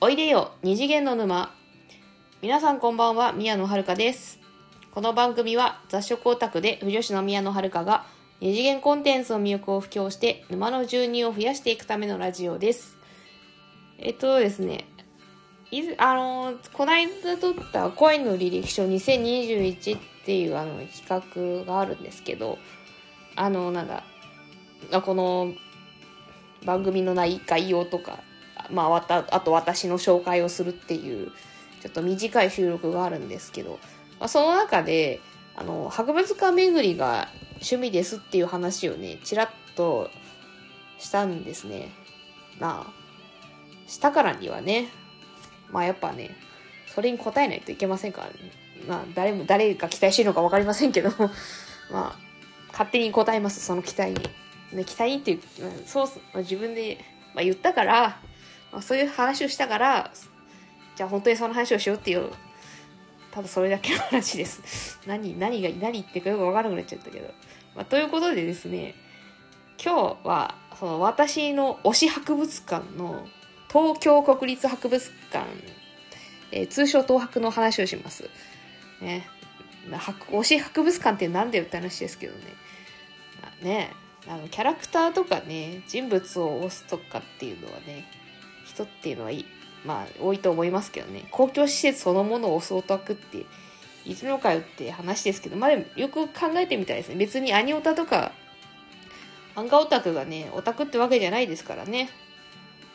おいでよ二次元の沼。皆さんこんばんは宮野遥です。この番組は雑食オタクで不女子の宮野遥が二次元コンテンツの魅力を布教して沼の住人を増やしていくためのラジオです。えっとですねいずあのこないだ撮った恋の履歴書2021っていうあの企画があるんですけどあのなんだこの番組の内概要とかまあ、わたあと私の紹介をするっていうちょっと短い収録があるんですけど、まあ、その中であの博物館巡りが趣味ですっていう話をねちらっとしたんですね。なあしたからにはねまあやっぱねそれに応えないといけませんからね。まあ誰も誰が期待してるのか分かりませんけど まあ勝手に応えますその期待に。ね、期待っていう、そう、自分で、まあ、言ったから、まあ、そういう話をしたからじゃあ本当にその話をしようっていうただそれだけの話です 何何が何言ってかよく分からなくなっちゃったけど、まあ、ということでですね今日はその私の推し博物館の東京国立博物館、えー、通称東博の話をします。ね。推し博物館って何だよって話ですけどね。まあ、ねあのキャラクターとかね人物を推すとかっていうのはね人っていうのはいまあ多いと思いますけどね。公共施設そのものを襲うオタクっているのかよって話ですけどまあでもよく考えてみたいですね別にアニオタとか漫画オタクがねオタクってわけじゃないですからね。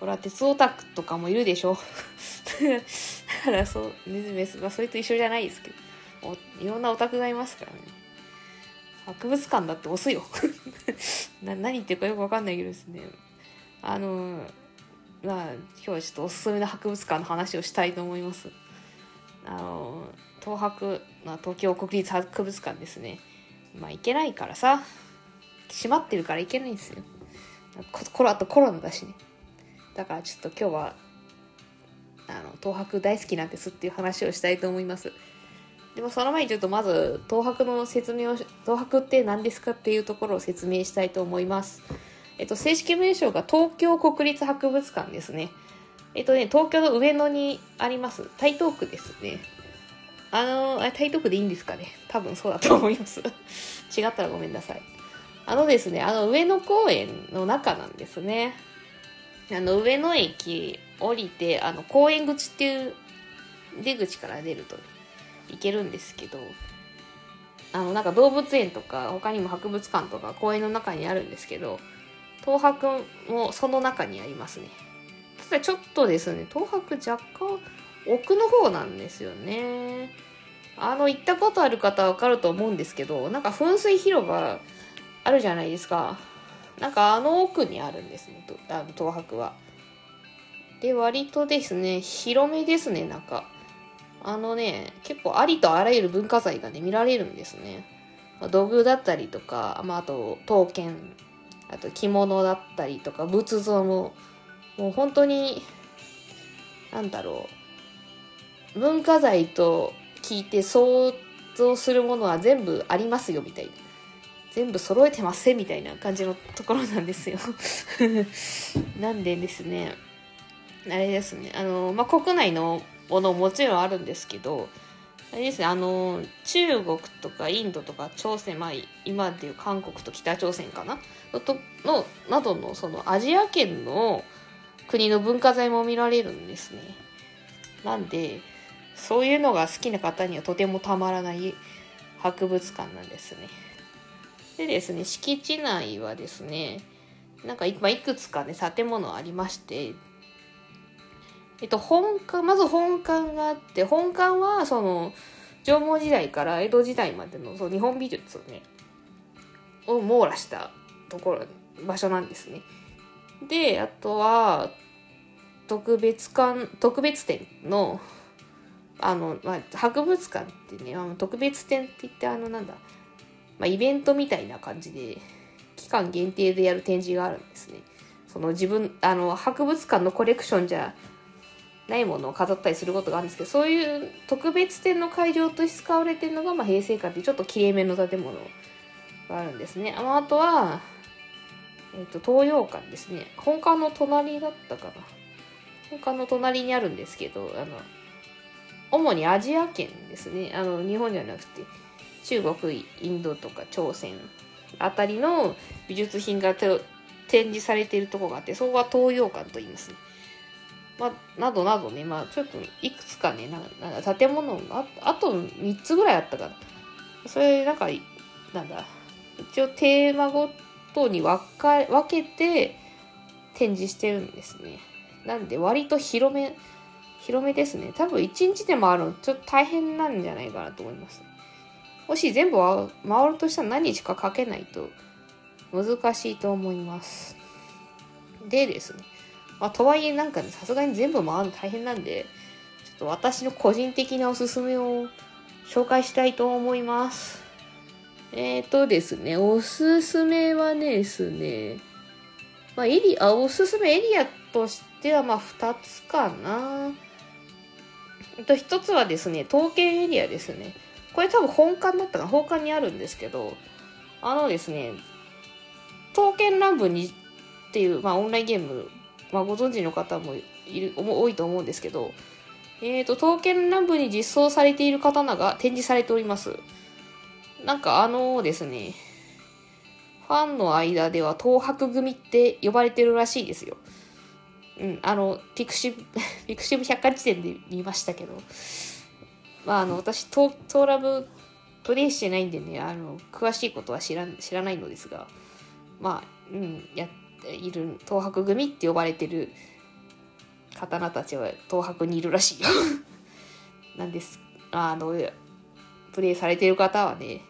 ほら鉄オタクとかもいるでしょ。だからそうネズメスはそれと一緒じゃないですけど。いろんなオタクがいますからね。博物館だって押すよ。な何言ってるかよくわかんないけどですね。あのまあ、今日はちょっとおすすめの博物館の話をしたいと思います。あの東博、まあ、東京国立博物館ですね。まあ行けないからさ、閉まってるから行けないんですよ。これあとコロナだしね。だからちょっと今日は、あの、東博大好きなんですっていう話をしたいと思います。でもその前にちょっとまず東博の説明を、東博って何ですかっていうところを説明したいと思います。えっと、正式名称が東京国立博物館ですね。えっとね、東京の上野にあります、台東区ですね。あの、あ台東区でいいんですかね。多分そうだと思います。違ったらごめんなさい。あのですね、あの上野公園の中なんですね。あの上野駅降りて、あの公園口っていう出口から出ると、ね、行けるんですけど、あのなんか動物園とか他にも博物館とか公園の中にあるんですけど、東博もその中にありますね。ただちょっとですね、東博若干奥の方なんですよね。あの、行ったことある方はわかると思うんですけど、なんか噴水広場あるじゃないですか。なんかあの奥にあるんですね、あの東博は。で、割とですね、広めですね、なんか。あのね、結構ありとあらゆる文化財がね、見られるんですね。ま土偶だったりとか、まあ、あと、刀剣あと着物だったりとか仏像ももう本当になんだろう。文化財と聞いて想像するものは全部ありますよみたいな。全部揃えてますみたいな感じのところなんですよ。なんでですねあれですね。あの、まあ、国内のものもちろんあるんですけどあれですねあの中国とかインドとか朝鮮まあ今でいう韓国と北朝鮮かなとのなどのそのアジア圏の国の文化財も見られるんですね。なんでそういうのが好きな方にはとてもたまらない博物館なんですね。でですね敷地内はですねなんかいくつかね建物ありましてえっと、本館、まず本館があって、本館は、その、縄文時代から江戸時代までのその日本美術をね、を網羅したところ、場所なんですね。で、あとは、特別館、特別展の、あの、まあ、博物館ってね、あの特別展って言って、あの、なんだ、まあ、イベントみたいな感じで、期間限定でやる展示があるんですね。その自分、あの、博物館のコレクションじゃないものを飾ったりすることがあるんですけどそういう特別展の会場として使われてるのが、まあ、平成館っていうちょっときれいめの建物があるんですね。あとは、えーと、東洋館ですね本館の隣だったかな他の隣にあるんですけど、あの、主にアジア圏ですね。あの、日本じゃなくて、中国、インドとか朝鮮あたりの美術品が展示されているところがあって、そこは東洋館と言いますね。まあ、などなどね、まあ、ちょっといくつかね、なんか建物があ、あと3つぐらいあったかな。それ、なんか、なんだ、一応テーマごとに分か分けて展示してるんですね。なんで、割と広め、広めですね。多分1日で回るのちょっと大変なんじゃないかなと思います。もし全部回るとしたら何日かかけないと難しいと思います。でですね。まあ、とはいえなんか、さすがに全部回るの大変なんで、ちょっと私の個人的なおすすめを紹介したいと思います。えっ、ー、とですね、おすすめはですね、まあ、エリア、おすすめエリアとしては、まあ、二つかな。と、一つはですね、刀剣エリアですね。これ多分本館だったかな、本館にあるんですけど、あのですね、刀剣乱舞にっていう、まあ、オンラインゲームまあ、ご存知の方もいる多いと思うんですけど、えっ、ー、と、刀剣乱舞に実装されている刀が展示されております。なんかあのですね、ファンの間では東博組って呼ばれてるらしいですよ。うん、あの、ピクシブ、ピクシブ百科事典で見ましたけど、まあ、あの、私、トーラブプレイしてないんでね、あの、詳しいことは知ら知らないのですが、まあ、うん、やっいる東博組って呼ばれてる刀たちは東博にいるらしいよ。なんです。あのプレイされてる方はね、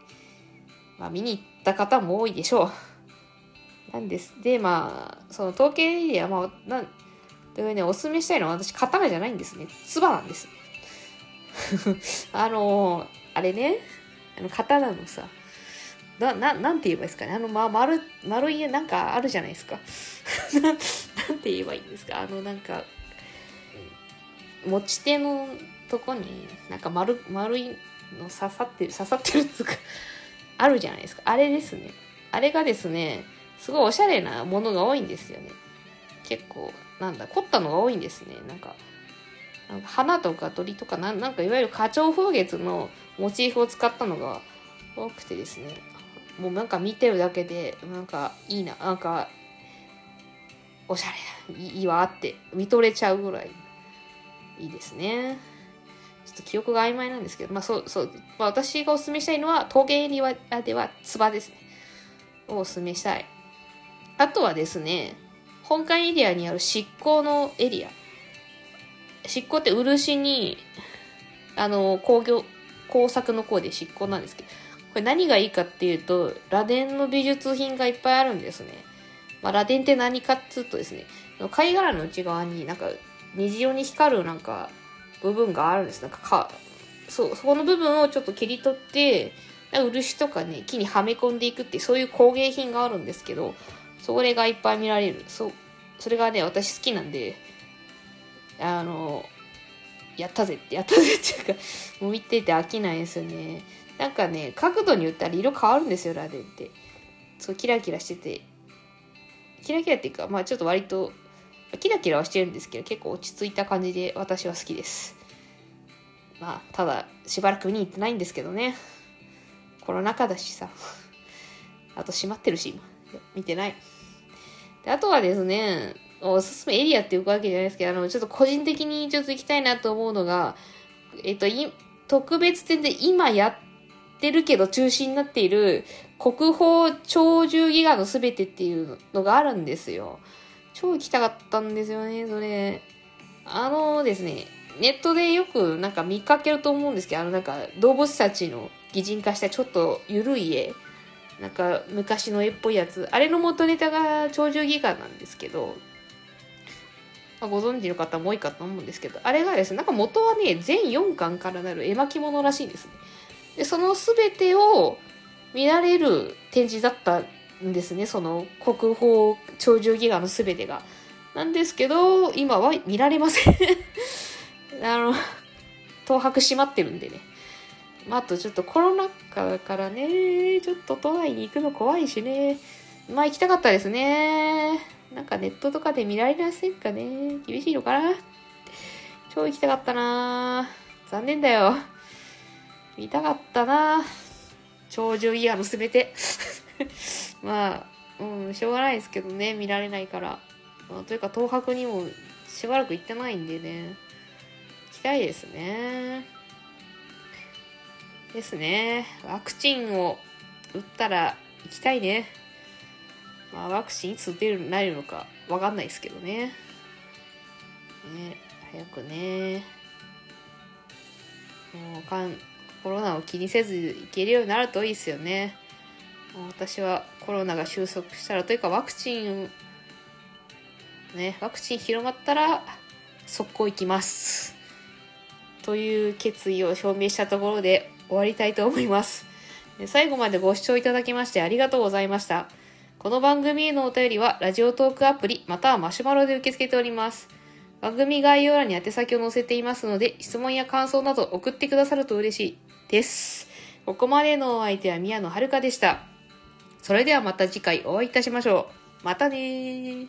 まあ、見に行った方も多いでしょう。なんです。でまあその統計エリアまあなんでねおすすめしたいのは私刀じゃないんですね。唾なんです。あのあれねあの刀のさな、な、なんて言えばいいですかね？あの、ま、丸、丸い、なんかあるじゃないですか？ななんて言えばいいんですか？あの、なんか、持ち手のとこに、なんか丸、丸いの刺さってる、刺さってるつか、あるじゃないですか？あれですね。あれがですね、すごいおしゃれなものが多いんですよね。結構、なんだ、凝ったのが多いんですね。なんか、なんか花とか鳥とかな、なんかいわゆる花鳥風月のモチーフを使ったのが多くてですね。もうなんか見てるだけでなんかいいななんかおしゃれいいわって見とれちゃうぐらいいいですね。ちょっと記憶が曖昧なんですけどまあそうそう、まあ、私がおすすめしたいのは陶芸エリアではつばですね。をおすすめしたい。あとはですね本館エリアにある執行のエリア。執行って漆にあの工業工作の工で執行なんですけどこれ何がいいかっていうと、螺鈿の美術品がいっぱいあるんですね。まあ、螺鈿って何かっつうとですね、貝殻の内側になんか虹色に光るなんか部分があるんです。なんかか、そう、そこの部分をちょっと切り取って、漆とかね、木にはめ込んでいくってそういう工芸品があるんですけど、それがいっぱい見られる。そう、それがね、私好きなんで、あの、やったぜって、やったぜっていうか、もう見てて飽きないですよね。なんかね角度によったら色変わるんですよラデンって。そうキラキラしてて。キラキラっていうかまあちょっと割とキラキラはしてるんですけど結構落ち着いた感じで私は好きです。まあただしばらく見に行ってないんですけどね。コロナ禍だしさ。あと閉まってるし今。見てない。であとはですねおすすめエリアっていうわけじゃないですけどあのちょっと個人的にちょっと行きたいなと思うのがえっと特別展で今やっってるけど中止になっている国宝鳥獣戯画のすべてっていうのがあるんですよ。超行きたかったんですよね、それ。あのですね、ネットでよくなんか見かけると思うんですけど、あのなんか動物たちの擬人化したちょっと緩い絵。なんか昔の絵っぽいやつ。あれの元ネタが鳥獣戯画なんですけど、ま、ご存知の方も多いかと思うんですけど、あれがですね、なんか元はね、全4巻からなる絵巻物らしいんですね。でその全てを見られる展示だったんですねその国宝鳥獣戯画の全てが。なんですけど今は見られません あの東博閉まってるんでね。まあ、あとちょっとコロナ禍だからね、ちょっと都内に行くの怖いしね。まあ行きたかったですね。なんかネットとかで見られませんかね厳しいのかな超行きたかったな残念だよ。見たかったな長寿イヤーのすべて。まあ、うん、しょうがないですけどね、見られないから。まあ、というか、東博にもしばらく行ってないんでね、行きたいですね。ですね。ワクチンを打ったら行きたいね。まあ、ワクチンいつ打てるなるのかわかんないですけどね。ね、早くね。もうかんコロナを気にせず行けるようになるといいですよね。私はコロナが収束したらというかワクチンねワクチン広まったら速攻行きます。という決意を表明したところで終わりたいと思います。最後までご視聴いただきましてありがとうございました。この番組へのお便りはラジオトークアプリまたはマシュマロで受け付けております。番組概要欄に宛先を載せていますので質問や感想など送ってくださると嬉しい。ですここまでのお相手は宮野遥でした。それではまた次回お会いいたしましょう。またね